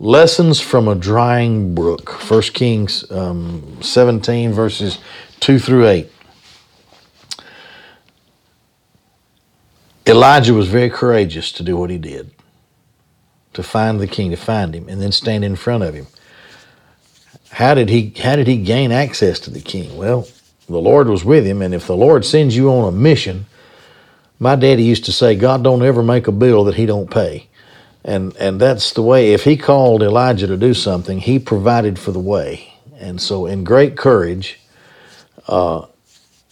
Lessons from a drying brook. 1 Kings um, 17, verses 2 through 8. Elijah was very courageous to do what he did to find the king, to find him, and then stand in front of him. How did he how did he gain access to the king? Well, the Lord was with him, and if the Lord sends you on a mission, my daddy used to say, God don't ever make a bill that he don't pay. And and that's the way if he called Elijah to do something, he provided for the way. And so in great courage, uh,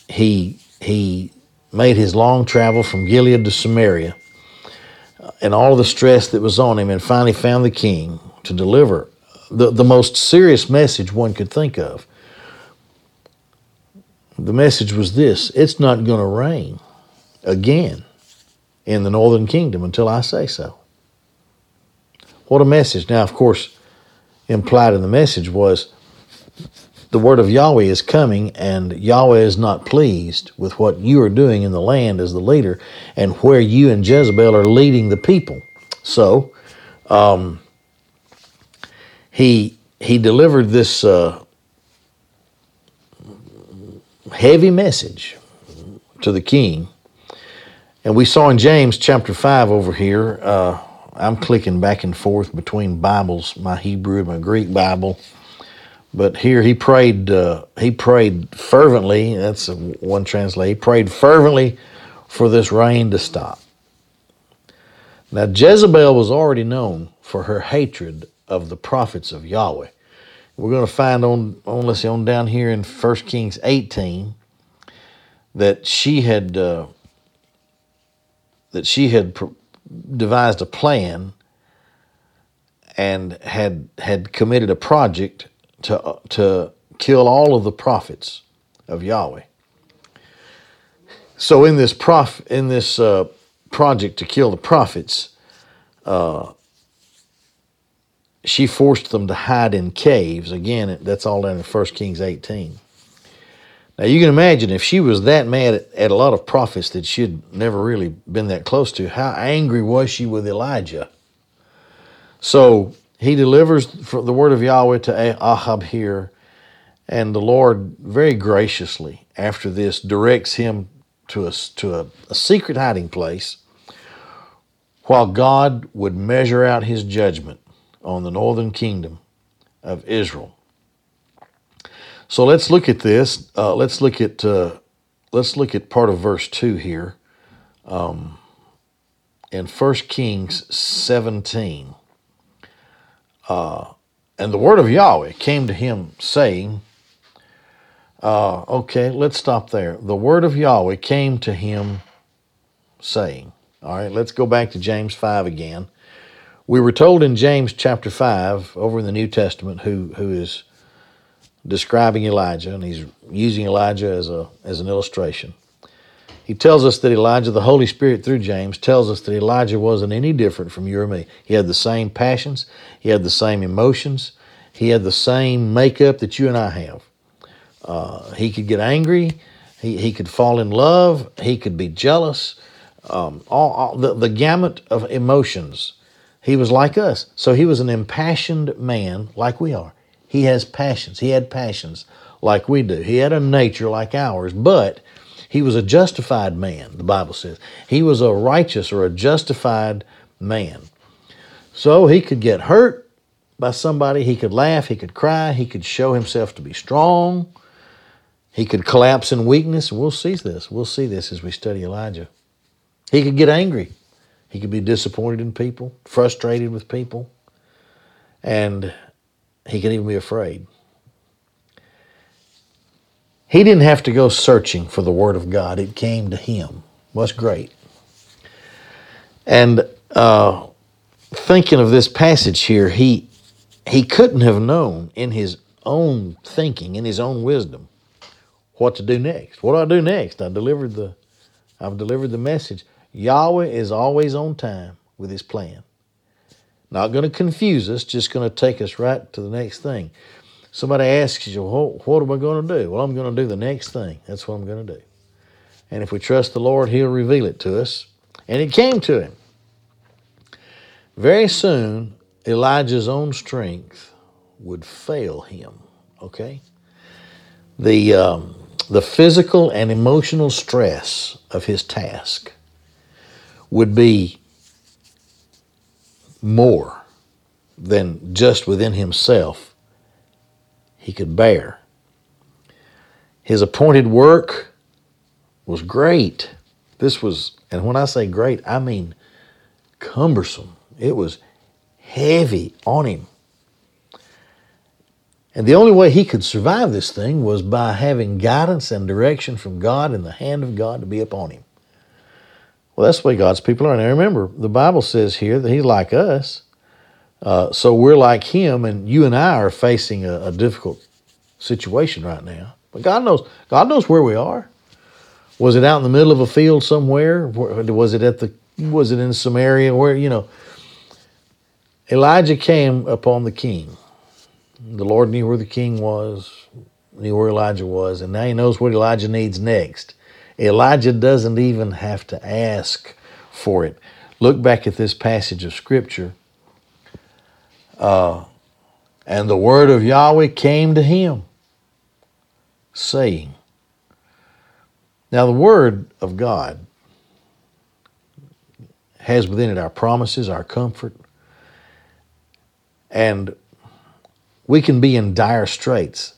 he he made his long travel from Gilead to Samaria and all the stress that was on him and finally found the king to deliver the, the most serious message one could think of. The message was this it's not going to rain again in the northern kingdom until I say so. What a message. Now, of course, implied in the message was the word of Yahweh is coming, and Yahweh is not pleased with what you are doing in the land as the leader and where you and Jezebel are leading the people. So, um, he he delivered this uh, heavy message to the king, and we saw in James chapter five over here. Uh, I'm clicking back and forth between Bibles, my Hebrew and my Greek Bible but here he prayed. Uh, he prayed fervently. That's one translation. He prayed fervently for this rain to stop. Now Jezebel was already known for her hatred of the prophets of Yahweh. We're going to find on on let's see on down here in 1 Kings 18 that she had uh, that she had devised a plan and had had committed a project to, to kill all of the prophets of Yahweh. So in this prof, in this uh, project to kill the prophets, uh, she forced them to hide in caves. Again, that's all in 1 Kings 18. Now you can imagine if she was that mad at, at, a lot of prophets that she'd never really been that close to, how angry was she with Elijah? So he delivers the word of Yahweh to Ahab here, and the Lord very graciously, after this, directs him to a, to a, a secret hiding place while God would measure out his judgment on the northern kingdom of Israel. So let's look at this. Uh, let's look at uh, let's look at part of verse two here um, in 1 Kings 17. Uh, and the word of Yahweh came to him, saying, uh, okay, let's stop there. The word of Yahweh came to him, saying, all right, let's go back to James 5 again. We were told in James chapter 5, over in the New Testament, who, who is describing Elijah, and he's using Elijah as, a, as an illustration. He tells us that Elijah, the Holy Spirit through James, tells us that Elijah wasn't any different from you or me. He had the same passions, he had the same emotions, he had the same makeup that you and I have. Uh, he could get angry, he, he could fall in love, he could be jealous, um, all, all the, the gamut of emotions. He was like us. So he was an impassioned man like we are. He has passions. He had passions like we do. He had a nature like ours, but he was a justified man, the Bible says. He was a righteous or a justified man. So he could get hurt by somebody, he could laugh, he could cry, he could show himself to be strong, he could collapse in weakness. We'll see this. We'll see this as we study Elijah. He could get angry. He could be disappointed in people, frustrated with people, and he could even be afraid. He didn't have to go searching for the Word of God, it came to him. What's great. And uh, thinking of this passage here, he, he couldn't have known in his own thinking, in his own wisdom, what to do next. What do I do next? I delivered the, I've delivered the message. Yahweh is always on time with his plan. Not going to confuse us, just going to take us right to the next thing. Somebody asks you, what, what am I going to do? Well, I'm going to do the next thing. That's what I'm going to do. And if we trust the Lord, He'll reveal it to us. And it came to him. Very soon Elijah's own strength would fail him. Okay? The, um, the physical and emotional stress of his task would be more than just within himself he could bear. His appointed work was great. This was, and when I say great, I mean cumbersome. It was heavy on him. And the only way he could survive this thing was by having guidance and direction from God and the hand of God to be upon him. Well, that's the way God's people are. Now remember, the Bible says here that He's like us. Uh, so we're like Him, and you and I are facing a, a difficult situation right now. But God knows. God knows where we are. Was it out in the middle of a field somewhere? Was it at the? Was it in Samaria? where you know? Elijah came upon the king the Lord knew where the king was, knew where Elijah was, and now he knows what Elijah needs next. Elijah doesn't even have to ask for it. Look back at this passage of Scripture. Uh, and the word of Yahweh came to him, saying, Now, the word of God has within it our promises, our comfort, and we can be in dire straits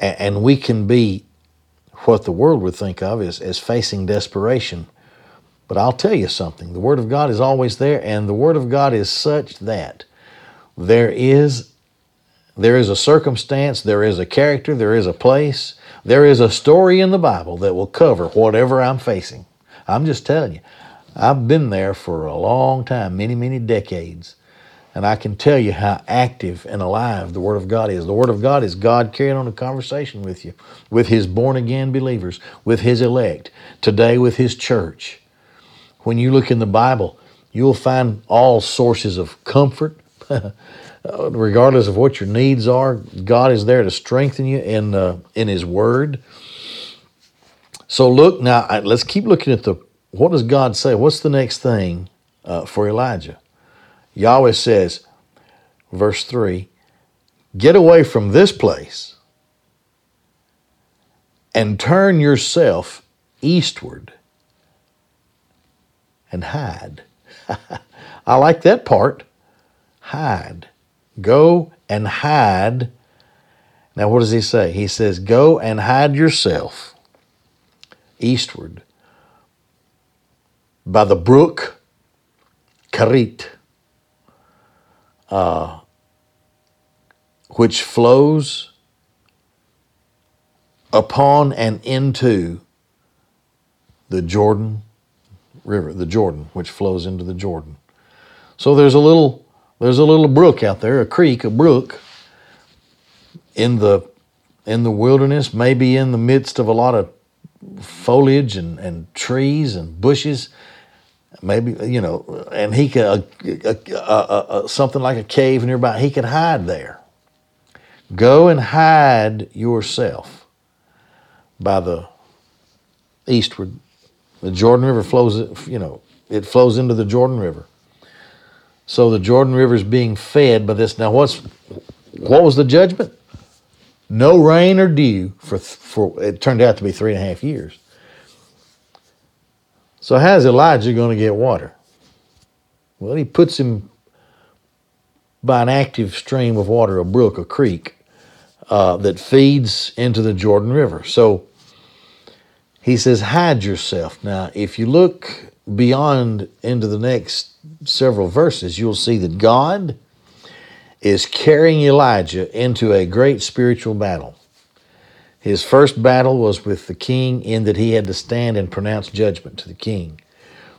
and we can be what the world would think of as, as facing desperation. But I'll tell you something the Word of God is always there, and the Word of God is such that there is, there is a circumstance, there is a character, there is a place, there is a story in the Bible that will cover whatever I'm facing. I'm just telling you, I've been there for a long time, many, many decades. And I can tell you how active and alive the Word of God is. The Word of God is God carrying on a conversation with you, with His born again believers, with His elect, today with His church. When you look in the Bible, you'll find all sources of comfort. Regardless of what your needs are, God is there to strengthen you in, uh, in His Word. So look now, let's keep looking at the what does God say? What's the next thing uh, for Elijah? Yahweh says, verse 3 Get away from this place and turn yourself eastward and hide. I like that part. Hide. Go and hide. Now, what does he say? He says, Go and hide yourself eastward by the brook Kerith uh, which flows upon and into the Jordan River, the Jordan, which flows into the Jordan. So there's a little there's a little brook out there, a creek, a brook in the in the wilderness, maybe in the midst of a lot of foliage and, and trees and bushes maybe you know, and he could something like a cave nearby. He could hide there. Go and hide yourself by the eastward. The Jordan River flows. You know, it flows into the Jordan River. So the Jordan River is being fed by this. Now, what's what was the judgment? No rain or dew for for it turned out to be three and a half years. So, how's Elijah going to get water? Well, he puts him by an active stream of water, a brook, a creek, uh, that feeds into the Jordan River. So, he says, hide yourself. Now, if you look beyond into the next several verses, you'll see that God is carrying Elijah into a great spiritual battle. His first battle was with the king, in that he had to stand and pronounce judgment to the king.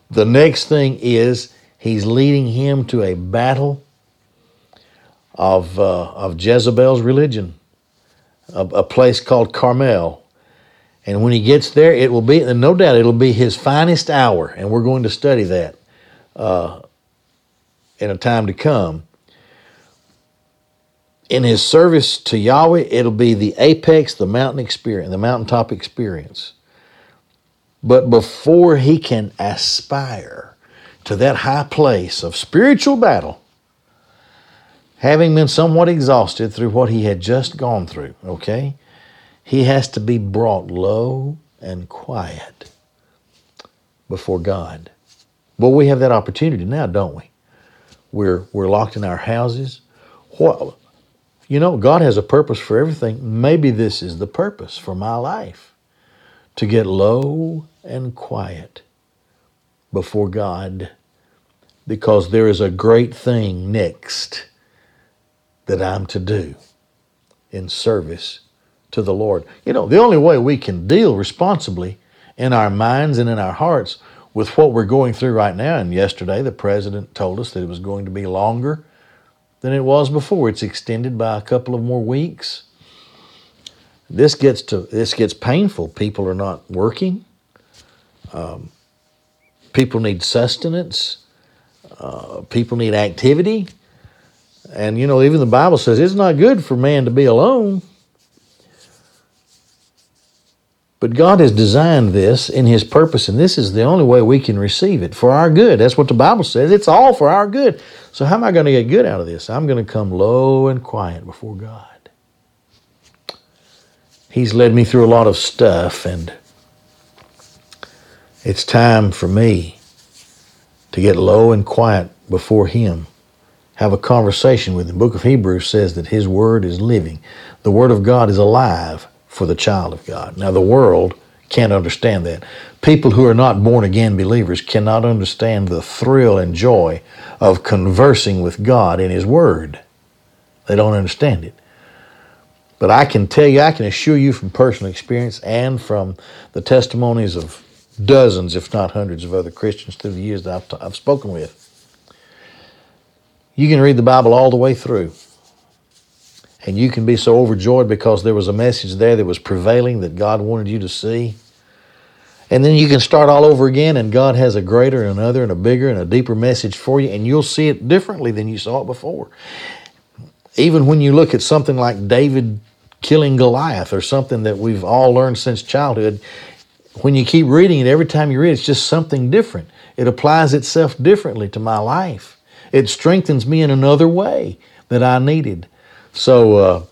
The next thing is he's leading him to a battle of, uh, of Jezebel's religion, a, a place called Carmel. And when he gets there, it will be, and no doubt, it'll be his finest hour. And we're going to study that uh, in a time to come in his service to Yahweh, it'll be the apex, the mountain experience, the mountaintop experience. But before he can aspire to that high place of spiritual battle, having been somewhat exhausted through what he had just gone through, okay, he has to be brought low and quiet before God. Well, we have that opportunity now, don't we? We're, we're locked in our houses. What, you know, God has a purpose for everything. Maybe this is the purpose for my life to get low and quiet before God because there is a great thing next that I'm to do in service to the Lord. You know, the only way we can deal responsibly in our minds and in our hearts with what we're going through right now, and yesterday the president told us that it was going to be longer than it was before. It's extended by a couple of more weeks. This gets to this gets painful. People are not working. Um, people need sustenance. Uh, people need activity. And you know, even the Bible says it's not good for man to be alone. But God has designed this in His purpose, and this is the only way we can receive it for our good. That's what the Bible says. It's all for our good. So, how am I going to get good out of this? I'm going to come low and quiet before God. He's led me through a lot of stuff, and it's time for me to get low and quiet before Him. Have a conversation with Him. The book of Hebrews says that His Word is living. The Word of God is alive for the child of God. Now, the world can't understand that. People who are not born again believers cannot understand the thrill and joy of conversing with God in His Word. They don't understand it. But I can tell you, I can assure you from personal experience and from the testimonies of dozens, if not hundreds, of other Christians through the years that I've, t- I've spoken with. You can read the Bible all the way through and you can be so overjoyed because there was a message there that was prevailing that God wanted you to see. And then you can start all over again, and God has a greater and another and a bigger and a deeper message for you, and you'll see it differently than you saw it before. Even when you look at something like David killing Goliath or something that we've all learned since childhood, when you keep reading it, every time you read it, it's just something different. It applies itself differently to my life. It strengthens me in another way that I needed. So, uh,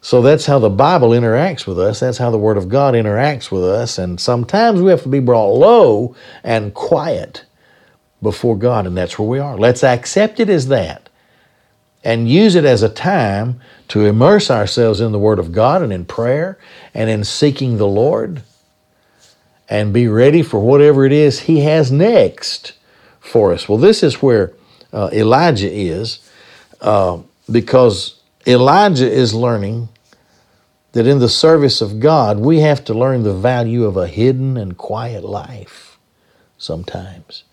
so that's how the Bible interacts with us. That's how the Word of God interacts with us. And sometimes we have to be brought low and quiet before God, and that's where we are. Let's accept it as that and use it as a time to immerse ourselves in the Word of God and in prayer and in seeking the Lord and be ready for whatever it is He has next for us. Well, this is where uh, Elijah is uh, because Elijah is learning that in the service of God, we have to learn the value of a hidden and quiet life sometimes.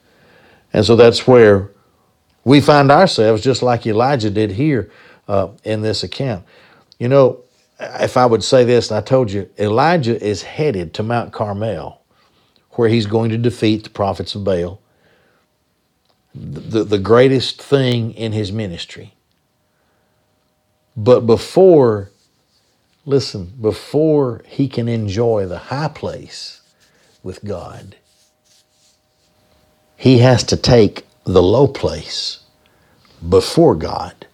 And so that's where we find ourselves just like Elijah did here uh, in this account. You know, if I would say this, I told you, Elijah is headed to Mount Carmel, where he's going to defeat the prophets of Baal, the, the greatest thing in his ministry. But before, listen, before he can enjoy the high place with God, he has to take the low place before God.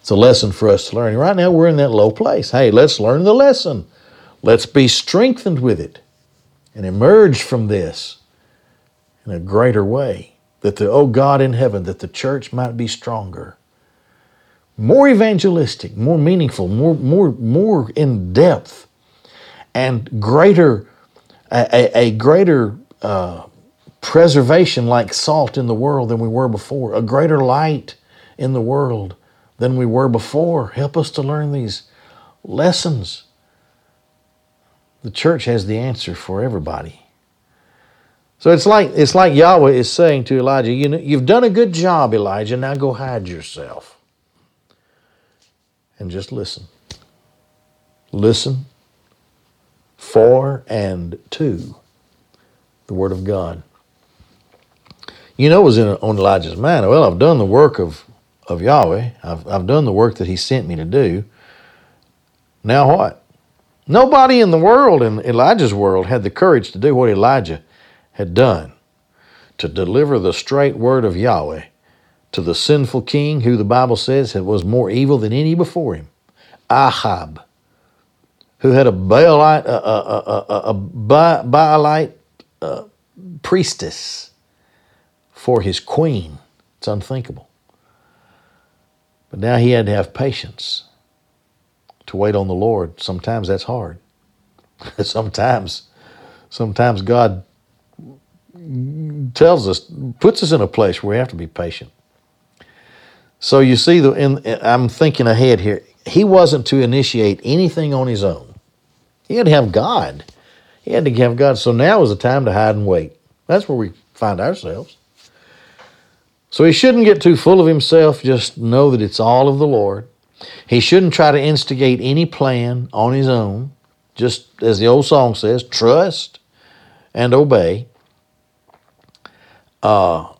It's a lesson for us to learn. Right now, we're in that low place. Hey, let's learn the lesson. Let's be strengthened with it and emerge from this in a greater way. That the, oh God in heaven, that the church might be stronger more evangelistic, more meaningful, more, more, more in depth, and greater, a, a greater uh, preservation like salt in the world than we were before, a greater light in the world than we were before. Help us to learn these lessons. The church has the answer for everybody. So it's like it's like Yahweh is saying to Elijah, you know, you've done a good job, Elijah. Now go hide yourself and just listen. Listen for and to the Word of God. You know, it was in, on Elijah's mind. Well, I've done the work of, of Yahweh, I've, I've done the work that He sent me to do. Now what? Nobody in the world, in Elijah's world, had the courage to do what Elijah had done to deliver the straight word of Yahweh to the sinful king, who the Bible says was more evil than any before him, Ahab, who had a Baalite, a, a, a, a Baalite uh, priestess for his queen. It's unthinkable. But now he had to have patience to wait on the Lord. Sometimes that's hard. sometimes, sometimes God tells us, puts us in a place where we have to be patient. So you see, the, in, I'm thinking ahead here. He wasn't to initiate anything on his own. He had to have God. He had to have God. So now is the time to hide and wait. That's where we find ourselves. So he shouldn't get too full of himself. Just know that it's all of the Lord. He shouldn't try to instigate any plan on his own. Just as the old song says, trust and obey. Uh,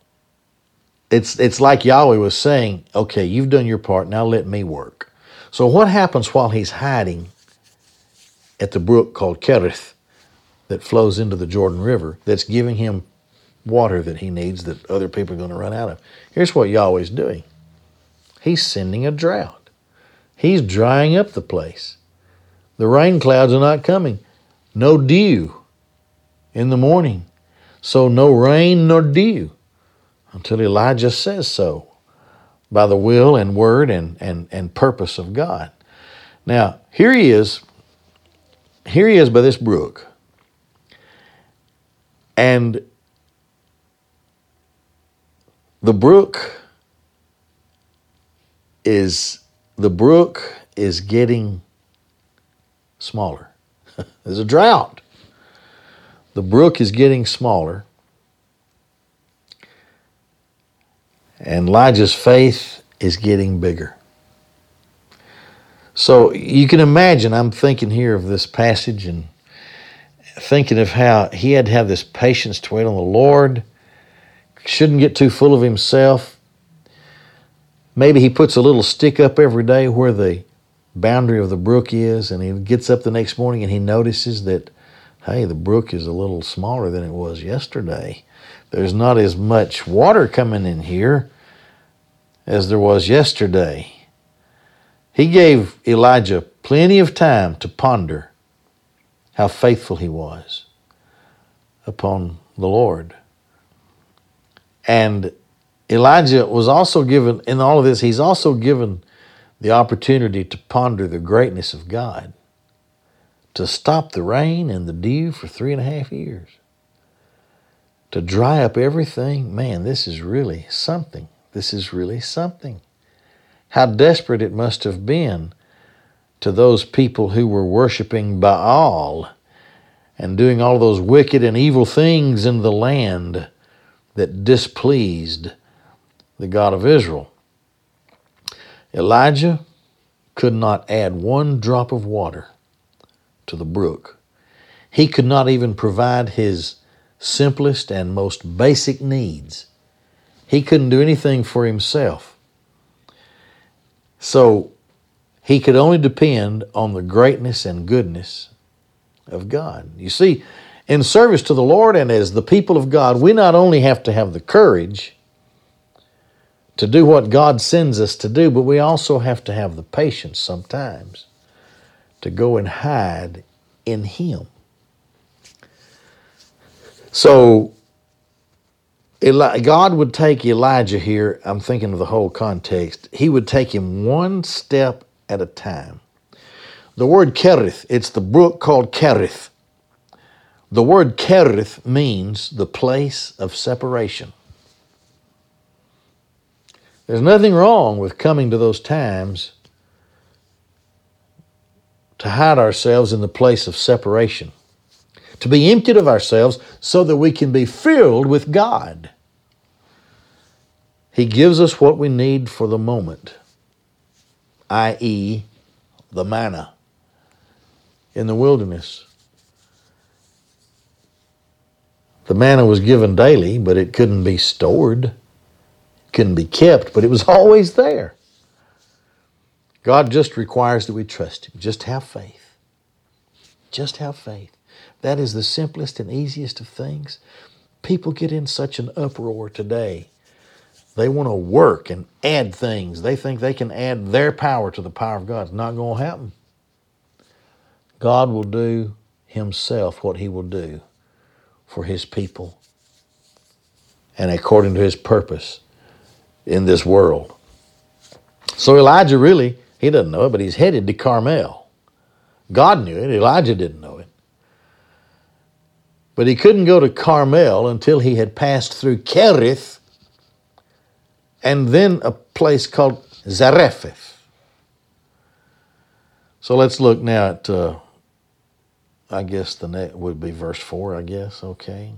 it's, it's like Yahweh was saying, okay, you've done your part, now let me work. So what happens while he's hiding at the brook called Kerith that flows into the Jordan River that's giving him water that he needs that other people are going to run out of? Here's what Yahweh's doing. He's sending a drought. He's drying up the place. The rain clouds are not coming. No dew in the morning. So no rain nor dew until Elijah says so by the will and word and, and, and purpose of God. Now, here he is. Here he is by this brook. And the brook is the brook is getting smaller. There's a drought. The brook is getting smaller. And Elijah's faith is getting bigger. So you can imagine, I'm thinking here of this passage and thinking of how he had to have this patience to wait on the Lord, shouldn't get too full of himself. Maybe he puts a little stick up every day where the boundary of the brook is, and he gets up the next morning and he notices that, hey, the brook is a little smaller than it was yesterday. There's not as much water coming in here as there was yesterday. He gave Elijah plenty of time to ponder how faithful he was upon the Lord. And Elijah was also given, in all of this, he's also given the opportunity to ponder the greatness of God, to stop the rain and the dew for three and a half years, to dry up everything. Man, this is really something. This is really something. How desperate it must have been to those people who were worshiping Baal and doing all those wicked and evil things in the land that displeased the God of Israel. Elijah could not add one drop of water to the brook. He could not even provide his simplest and most basic needs. He couldn't do anything for himself. So he could only depend on the greatness and goodness of God. You see, in service to the Lord and as the people of God, we not only have to have the courage to do what God sends us to do, but we also have to have the patience sometimes to go and hide in Him. So, God would take Elijah here, I'm thinking of the whole context, he would take him one step at a time. The word Kerith, it's the brook called Kerith. The word Kerith means the place of separation. There's nothing wrong with coming to those times to hide ourselves in the place of separation, to be emptied of ourselves so that we can be filled with God. He gives us what we need for the moment, i.e., the manna in the wilderness. The manna was given daily, but it couldn't be stored couldn't be kept, but it was always there. God just requires that we trust Him. Just have faith. Just have faith. That is the simplest and easiest of things. People get in such an uproar today they want to work and add things. They think they can add their power to the power of God. It's not going to happen. God will do Himself what He will do for His people and according to His purpose in this world. So Elijah really, he doesn't know it, but he's headed to Carmel. God knew it, Elijah didn't know it. But he couldn't go to Carmel until he had passed through Kerith and then a place called Zarephath. So let's look now at, uh, I guess the next would be verse 4, I guess, okay.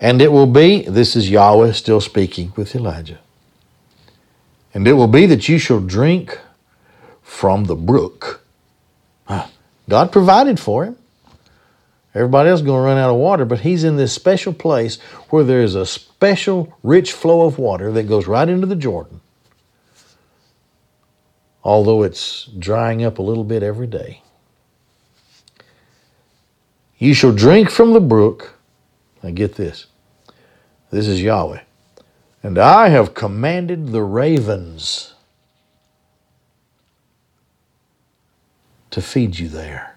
And it will be, this is Yahweh still speaking with Elijah. And it will be that you shall drink from the brook. God provided for him. Everybody else is going to run out of water, but he's in this special place where there is a special rich flow of water that goes right into the Jordan. Although it's drying up a little bit every day. You shall drink from the brook. Now get this. This is Yahweh. And I have commanded the ravens to feed you there.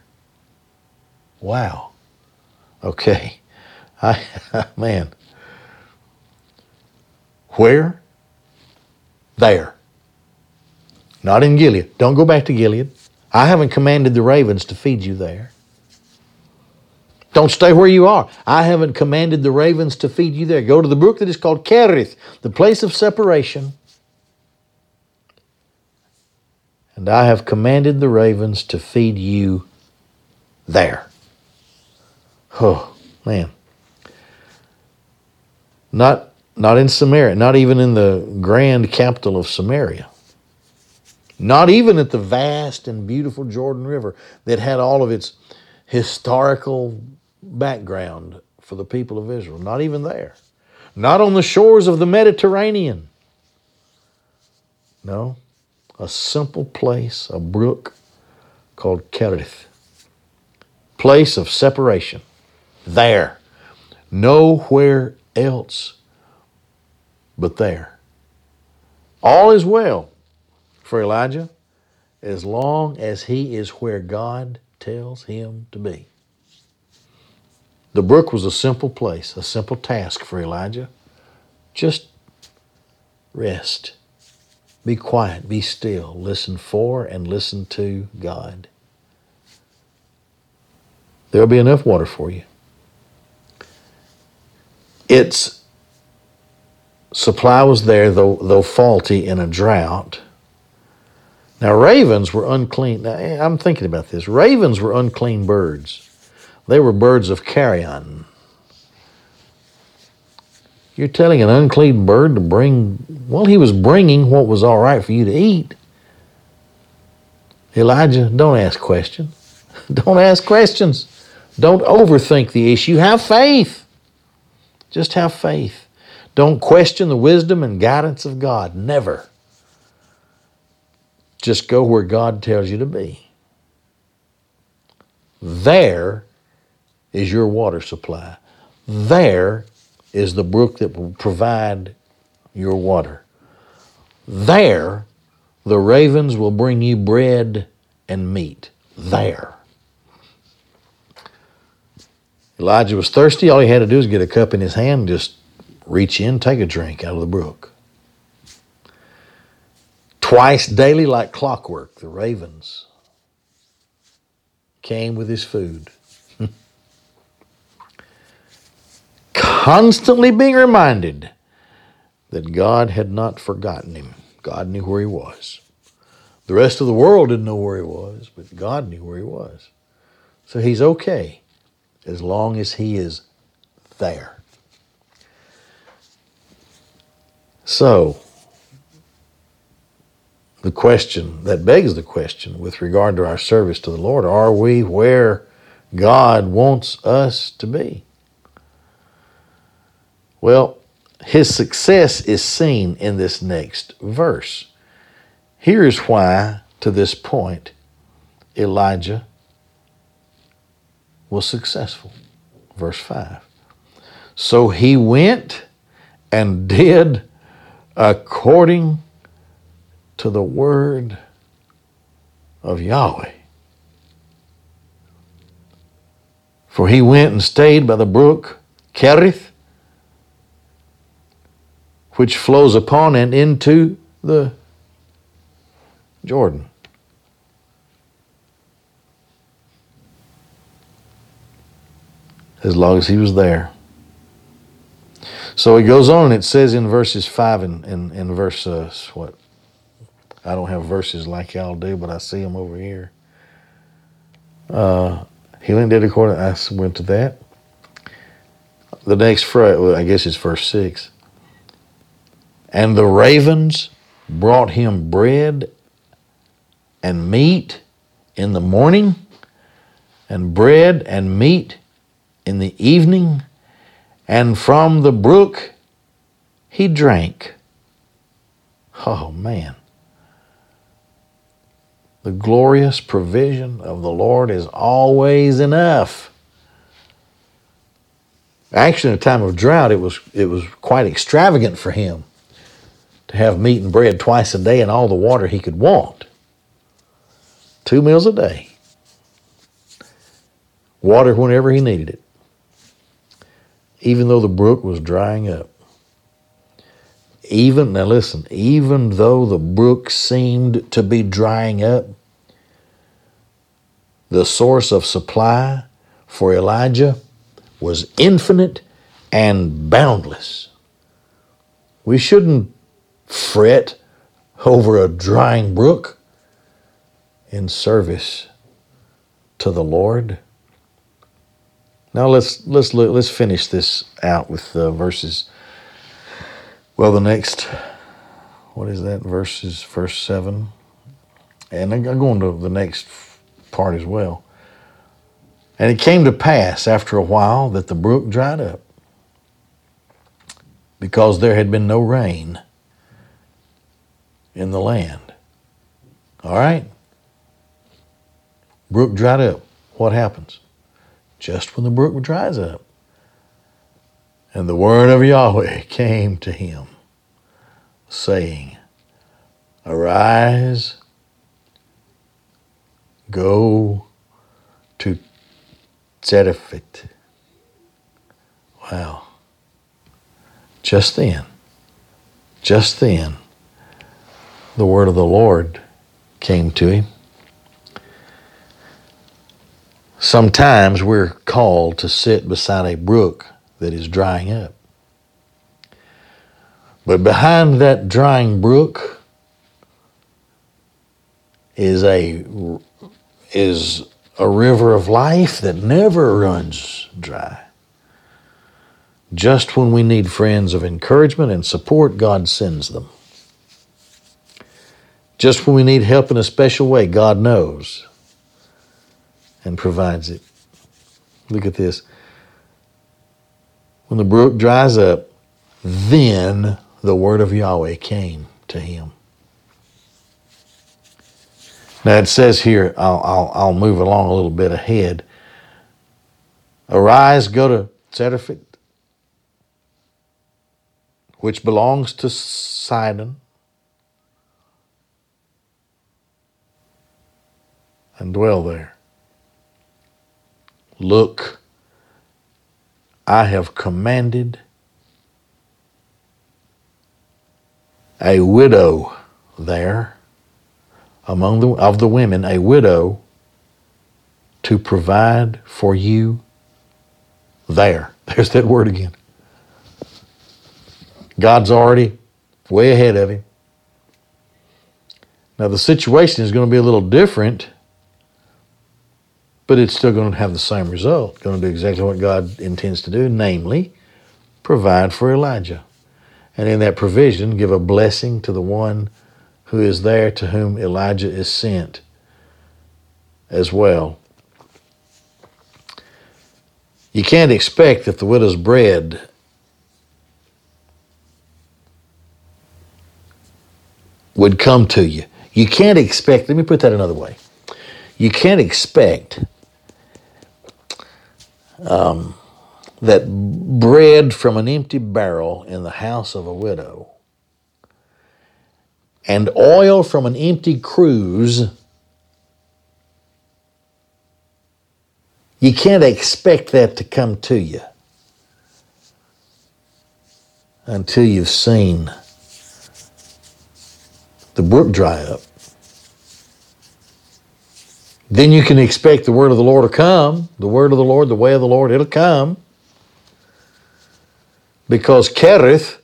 Wow. Okay. I man. Where? There. Not in Gilead. Don't go back to Gilead. I haven't commanded the ravens to feed you there. Don't stay where you are. I haven't commanded the ravens to feed you there. Go to the brook that is called Kerith, the place of separation. And I have commanded the ravens to feed you there. Oh, man. Not, not in Samaria, not even in the grand capital of Samaria. Not even at the vast and beautiful Jordan River that had all of its historical background for the people of Israel. Not even there. Not on the shores of the Mediterranean. No, a simple place, a brook called Kerith. Place of separation. There. Nowhere else but there. All is well for Elijah as long as he is where God tells him to be. The brook was a simple place, a simple task for Elijah. Just rest. Be quiet, be still, listen for and listen to God. There'll be enough water for you. Its supply was there, though, though faulty in a drought. Now, ravens were unclean. Now, eh, I'm thinking about this. Ravens were unclean birds. They were birds of carrion. You're telling an unclean bird to bring, well, he was bringing what was all right for you to eat. Elijah, don't ask questions. Don't ask questions. Don't overthink the issue. Have faith. Just have faith. Don't question the wisdom and guidance of God. Never. Just go where God tells you to be. There is your water supply. There is the brook that will provide your water. There, the ravens will bring you bread and meat. There. Elijah was thirsty. All he had to do was get a cup in his hand, and just reach in, take a drink out of the brook. Twice daily, like clockwork, the ravens came with his food. constantly being reminded that God had not forgotten him. God knew where he was. The rest of the world didn't know where he was, but God knew where he was. So he's okay as long as he is there. So, the question that begs the question with regard to our service to the Lord are we where God wants us to be? Well, his success is seen in this next verse. Here's why, to this point, Elijah was successful. Verse 5. So he went and did according to the word of Yahweh. For he went and stayed by the brook Cherith, which flows upon and into the Jordan. As long as he was there. So he goes on, it says in verses 5 and, and, and verse, uh, what? I don't have verses like y'all do, but I see them over here. Uh, healing did according, I went to that. The next phrase, well, I guess it's verse 6. And the ravens brought him bread and meat in the morning, and bread and meat in the evening, and from the brook he drank. Oh, man. The glorious provision of the Lord is always enough. Actually, in a time of drought, it was, it was quite extravagant for him to have meat and bread twice a day and all the water he could want. Two meals a day. Water whenever he needed it. Even though the brook was drying up. Even, now listen, even though the brook seemed to be drying up, the source of supply for Elijah was infinite and boundless. We shouldn't fret over a drying brook in service to the Lord. Now let's let's look, let's finish this out with uh, verses. Well, the next, what is that? Verses, verse seven, and I'm going to the next part as well. And it came to pass after a while that the brook dried up because there had been no rain in the land. All right? Brook dried up. What happens? Just when the brook dries up. And the word of Yahweh came to him, saying, Arise, go to Zarephath. Wow. Just then, just then, the word of the Lord came to him. Sometimes we're called to sit beside a brook that is drying up. But behind that drying brook is a is a river of life that never runs dry. Just when we need friends of encouragement and support, God sends them. Just when we need help in a special way, God knows and provides it. Look at this. When the brook dries up, then the word of Yahweh came to him. Now it says here, I'll, I'll, I'll move along a little bit ahead. Arise, go to Zarephath, which belongs to Sidon, and dwell there. Look, I have commanded a widow there among the, of the women a widow to provide for you there. There's that word again. God's already way ahead of him. Now, the situation is going to be a little different, but it's still going to have the same result. Going to do exactly what God intends to do, namely, provide for Elijah. And in that provision, give a blessing to the one who is there to whom Elijah is sent as well. You can't expect that the widow's bread would come to you. You can't expect, let me put that another way. You can't expect um, that bread from an empty barrel in the house of a widow and oil from an empty cruse, you can't expect that to come to you until you've seen the brook dry up. Then you can expect the word of the Lord to come. The word of the Lord, the way of the Lord, it'll come. Because Kerith,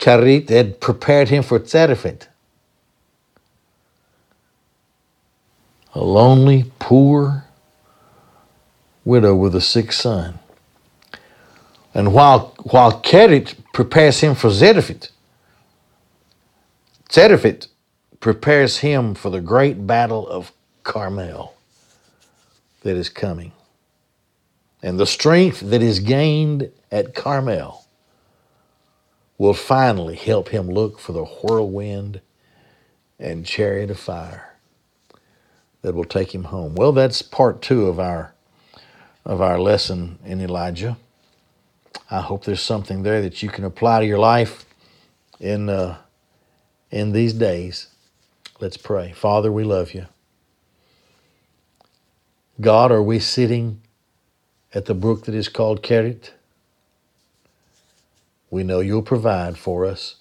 Charit had prepared him for Tzerefet. A lonely, poor widow with a sick son. And while, while Kerith prepares him for Zerefit, Zerefit prepares him for the great battle of Carmel that is coming. And the strength that is gained at Carmel will finally help him look for the whirlwind and chariot of fire that will take him home. Well, that's part two of our of our lesson in Elijah. I hope there's something there that you can apply to your life in uh, in these days. Let's pray. Father, we love you. God, are we sitting at the brook that is called Kerith? We know you'll provide for us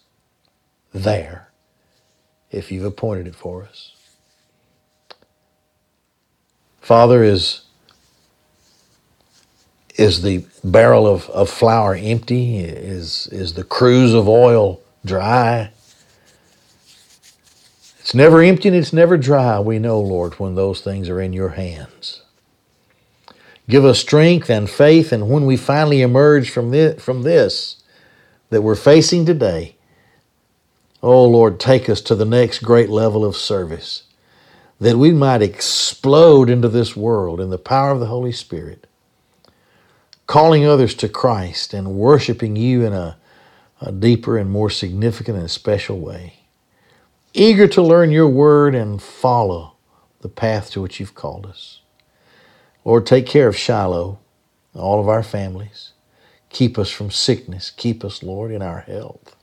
there if you've appointed it for us. Father, is, is the barrel of, of flour empty? Is, is the cruse of oil dry? It's never empty and it's never dry, we know, Lord, when those things are in your hands. Give us strength and faith, and when we finally emerge from this, from this that we're facing today, oh Lord, take us to the next great level of service, that we might explode into this world in the power of the Holy Spirit, calling others to Christ and worshiping you in a, a deeper and more significant and special way. Eager to learn your word and follow the path to which you've called us. Lord, take care of Shiloh, all of our families. Keep us from sickness. Keep us, Lord, in our health.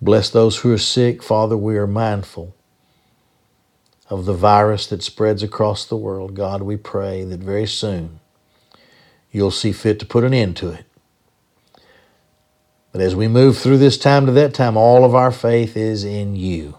Bless those who are sick. Father, we are mindful of the virus that spreads across the world. God, we pray that very soon you'll see fit to put an end to it. But as we move through this time to that time, all of our faith is in you.